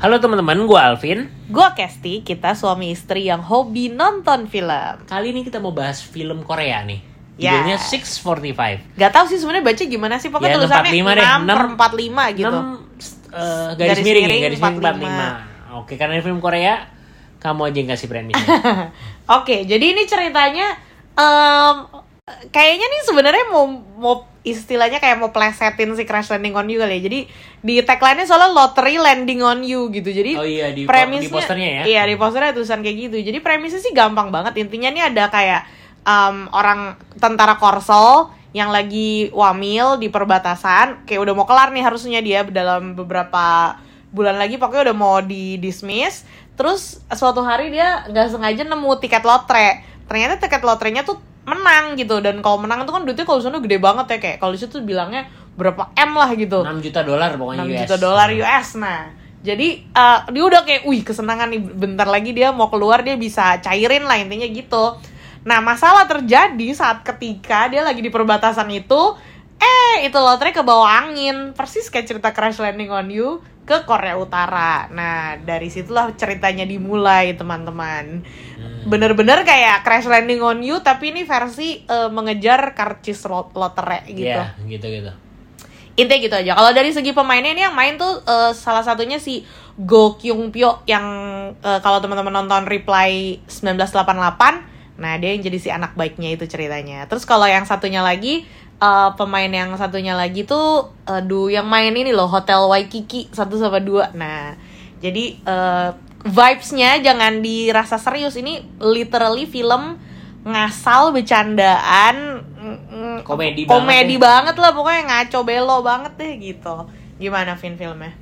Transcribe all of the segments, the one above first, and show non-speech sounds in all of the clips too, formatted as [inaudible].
Halo teman-teman, gue Alvin. Gue Kesti, kita suami istri yang hobi nonton film. Kali ini kita mau bahas film Korea nih. Ya. Judulnya 645. Gak tahu sih sebenarnya baca gimana sih, pokoknya Ya, tulisannya 45 deh, 6 enam. per 45 gitu. 6 eh, garis, Garis miring, ya, miring garis miring 45. 45. Oke, karena ini film Korea, kamu aja yang kasih premisnya. [laughs] Oke, jadi ini ceritanya em, kayaknya nih sebenarnya mau mau istilahnya kayak mau plesetin si Crash Landing on You kali ya. Jadi di tagline-nya soalnya lottery landing on you gitu. Jadi Oh iya, di premisnya di posternya ya? Iya, di posternya tulisan kayak gitu. Jadi premisnya sih gampang banget. Intinya nih ada kayak em, orang tentara Korsel yang lagi wamil di perbatasan, kayak udah mau kelar nih harusnya dia dalam beberapa bulan lagi pokoknya udah mau di dismiss. Terus suatu hari dia nggak sengaja nemu tiket lotre. Ternyata tiket lotrenya tuh menang gitu dan kalau menang itu kan duitnya kalau di sana gede banget ya kayak kalau di situ bilangnya berapa m lah gitu. 6 juta dolar pokoknya 6 US. juta dolar US nah jadi eh, dia udah kayak wih kesenangan nih bentar lagi dia mau keluar dia bisa cairin lah intinya gitu nah masalah terjadi saat ketika dia lagi di perbatasan itu eh itu lotre ke bawah angin persis kayak cerita Crash Landing on You ke Korea Utara nah dari situlah ceritanya dimulai teman-teman Hmm. bener-bener kayak Crash Landing on You tapi ini versi eh, mengejar karcis lot- lotre gitu Iya, gitu-gitu. Intinya gitu aja. Kalau dari segi pemainnya ini yang main tuh eh, salah satunya si Go Kyung Pyo yang eh, kalau teman-teman nonton Reply 1988, nah dia yang jadi si anak baiknya itu ceritanya. Terus kalau yang satunya lagi eh, pemain yang satunya lagi tuh aduh yang main ini loh Hotel Waikiki 1 sama 2. Nah, jadi eh, vibes-nya jangan dirasa serius ini literally film ngasal bercandaan mm, mm, Komedi komedi banget banget lah pokoknya ngaco belo banget deh gitu gimana Vin filmnya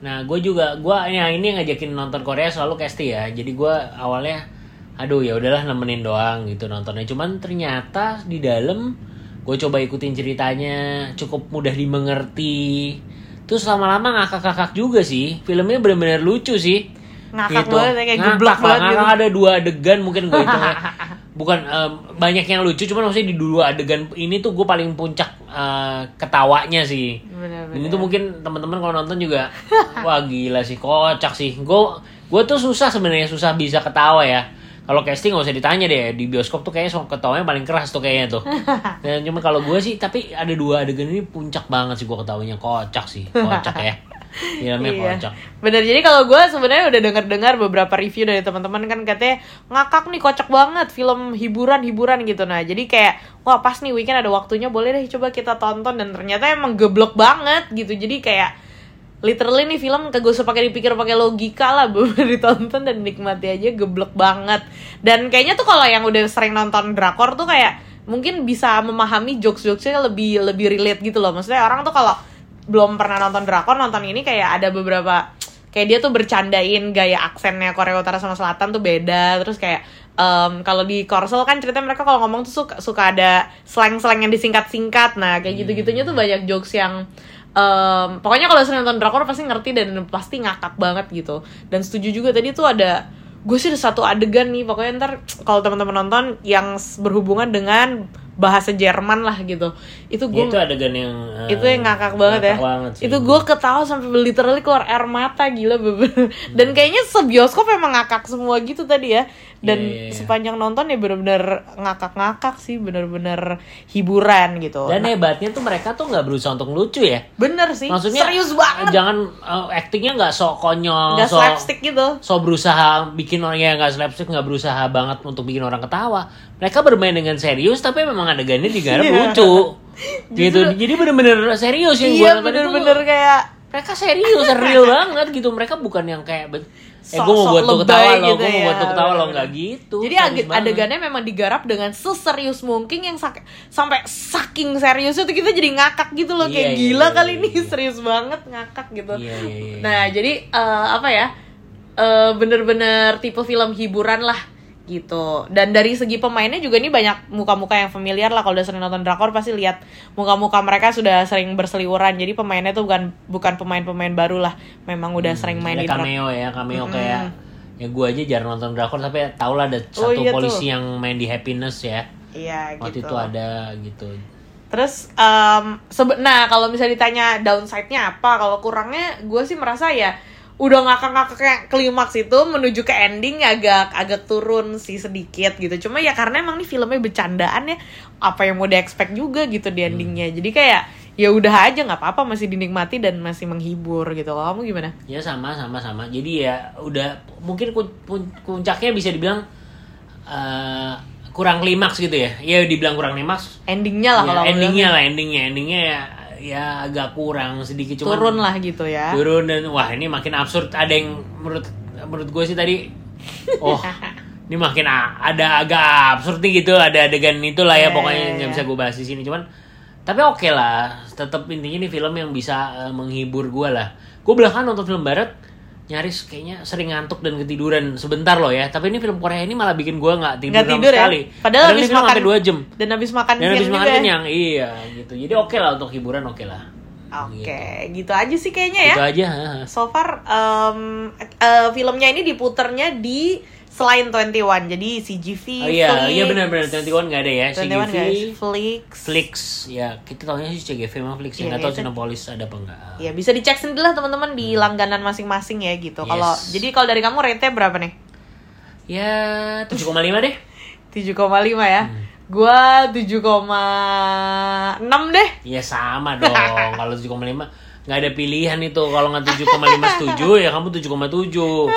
Nah, gue juga, gue ya ini ngajakin nonton Korea selalu Kesti ya. Jadi gue awalnya, aduh ya udahlah nemenin doang gitu nontonnya. Cuman ternyata di dalam gue coba ikutin ceritanya, cukup mudah dimengerti. Terus lama-lama ngakak-ngakak juga sih. Filmnya bener-bener lucu sih. Ngakak banget ya, kayak lah, banget ngakak gitu. ada dua adegan mungkin gue hitungnya. Bukan em, banyak yang lucu, cuman maksudnya di dua adegan ini tuh gue paling puncak eh, ketawanya sih. bener-bener Ini tuh mungkin teman-teman kalau nonton juga [laughs] wah gila sih kocak sih. Gue gue tuh susah sebenarnya susah bisa ketawa ya. Kalau casting nggak usah ditanya deh di bioskop tuh kayaknya ketawanya paling keras tuh kayaknya tuh. Dan [laughs] cuma kalau gue sih tapi ada dua adegan ini puncak banget sih gue ketawanya kocak sih kocak ya. [laughs] Filmnya Iya. kocak. Bener, jadi kalau gue sebenarnya udah denger-dengar beberapa review dari teman-teman kan katanya ngakak nih kocak banget film hiburan-hiburan gitu nah jadi kayak wah pas nih weekend ada waktunya boleh deh coba kita tonton dan ternyata emang geblek banget gitu jadi kayak literally nih film kagak usah pakai dipikir pakai logika lah. [laughs] Bener ditonton dan nikmati aja geblek banget. Dan kayaknya tuh kalau yang udah sering nonton drakor tuh kayak mungkin bisa memahami jokes-jokesnya lebih lebih relate gitu loh. Maksudnya orang tuh kalau belum pernah nonton drakor nonton ini kayak ada beberapa kayak dia tuh bercandain gaya aksennya Korea Utara sama Selatan tuh beda. Terus kayak em, kalau di Korsel kan ceritanya mereka kalau ngomong tuh suka suka ada slang-slang yang disingkat-singkat. Nah kayak gitu-gitunya tuh banyak jokes yang em, pokoknya kalau sering nonton drakor pasti ngerti dan pasti ngakak banget gitu. Dan setuju juga tadi tuh ada gue sih ada satu adegan nih pokoknya ntar kalau teman-teman nonton yang berhubungan dengan bahasa Jerman lah gitu. Itu Ya, gue itu adegan yang eh, itu yang ngakak banget ya. ngakak banget sih. itu gue ketawa sampai literally keluar air mata gila bener dan kayaknya sebioskop emang ngakak semua gitu tadi ya. Dan Iya, iya, iya. sepanjang nonton ya bener-bener ngakak-ngakak sih bener-bener hiburan gitu. Dan Nah, hebatnya tuh mereka tuh nggak berusaha untuk lucu ya. bener sih. Maksudnya serius banget. Jangan eh, actingnya nggak sok konyol, nggak sok slapstick gitu. so berusaha bikin orang yang nggak slapstick nggak berusaha banget untuk bikin orang ketawa. Mereka bermain dengan serius tapi memang adegannya digarap Iya. lucu. [laughs] Gitu. Jadi bener-bener serius yang iya itu bener-bener kayak mereka serius real banget gitu. Mereka bukan yang kayak eh gue mau Sok-sok buat lo ketawa lebay lo gitu gue mau ya, buat lo ketawa lo nggak gitu Jadi serius banget. adegannya memang digarap dengan seserius mungkin yang sak- sampai saking seriusnya tuh kita jadi ngakak gitu loh. Kayak Iya, iya, gila iya, kali iya, ini iya. [laughs] serius banget ngakak gitu. Nah jadi eh, apa ya? Eh, bener-bener tipe film hiburan lah gitu. Dan dari segi pemainnya juga ini banyak muka-muka yang familiar lah kalau udah sering nonton drakor pasti lihat muka-muka mereka sudah sering berseliweran. Jadi pemainnya tuh bukan bukan pemain-pemain baru lah. Memang udah sering main di drakor. cameo ya cameo Mm-mm. kayak ya gue aja jarang nonton drakor tapi tau lah ada Oh, satu iya polisi tuh. yang main di happiness ya Iya waktu gitu. itu ada gitu Terus, sebe- nah kalau misalnya ditanya downside-nya apa, kalau kurangnya gue sih merasa ya udah ngakak-ngakak kayak klimaks itu menuju ke ending agak agak turun sih sedikit gitu. Cuma ya karena emang nih filmnya bercandaan ya apa yang mau di expect juga gitu di endingnya. Jadi kayak ya udah aja nggak apa-apa masih dinikmati dan masih menghibur gitu. Kalau kamu gimana? Ya sama sama sama. Jadi ya udah mungkin puncaknya bisa dibilang eh, kurang klimaks gitu ya. Ya dibilang kurang klimaks. endingnya lah Ya, kalau endingnya lah endingnya. Endingnya ya ya agak kurang sedikit cuman turun lah gitu ya. turun dan wah ini makin absurd. Ada yang menurut menurut gue sih tadi [laughs] oh ini makin ada agak absurd nih gitu ada adegan itulah Ya, ya pokoknya ya, nggak ya. bisa gue bahas di sini. Cuman tapi oke lah tetap intinya ini film yang bisa eh, menghibur gue lah. Gue belakangan nonton film barat nyaris kayaknya sering ngantuk dan ketiduran sebentar loh ya. Tapi ini film Korea ini malah bikin gue nggak tidur, sama tidur ya? sekali. Padahal habis makan sampai dua jam. dan habis makan dan habis makan ya. kenyang. Iya gitu. Jadi oke lah untuk hiburan oke lah. Oke gitu. aja sih kayaknya ya. itu aja so far um, eh, filmnya ini diputernya di selain 21 jadi CGV Oh iya, Flix. iya benar-benar 21 nggak ada ya. 21 CGV, Flix Flix, ya kita tahunya sih CGV memang Flix, Iya, ya nggak tahu iya, Cinepolis ada apa enggak. ya bisa dicek sendiri lah teman-teman di langganan masing-masing ya gitu Hmm. Yes. kalau jadi kalau dari kamu rate-nya berapa nih Ya 7,5 deh. [laughs] 7,5 ya Hmm. gua 7,6 deh Ya sama dong. [laughs] Kalau 7,5 nggak ada pilihan itu. Kalau nggak 7,5 setuju ya kamu 7,7.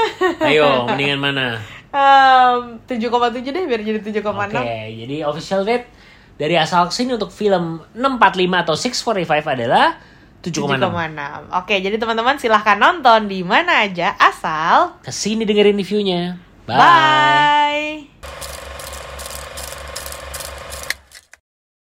Ayo, mendingan mana? Um, 7,7 deh biar jadi 7,6 Oke, jadi official rate dari asal sini untuk film 645 atau 645 adalah 7,6. 7,6 Oke jadi teman-teman silahkan nonton di mana aja asal Ke sini dengerin reviewnya. Bye.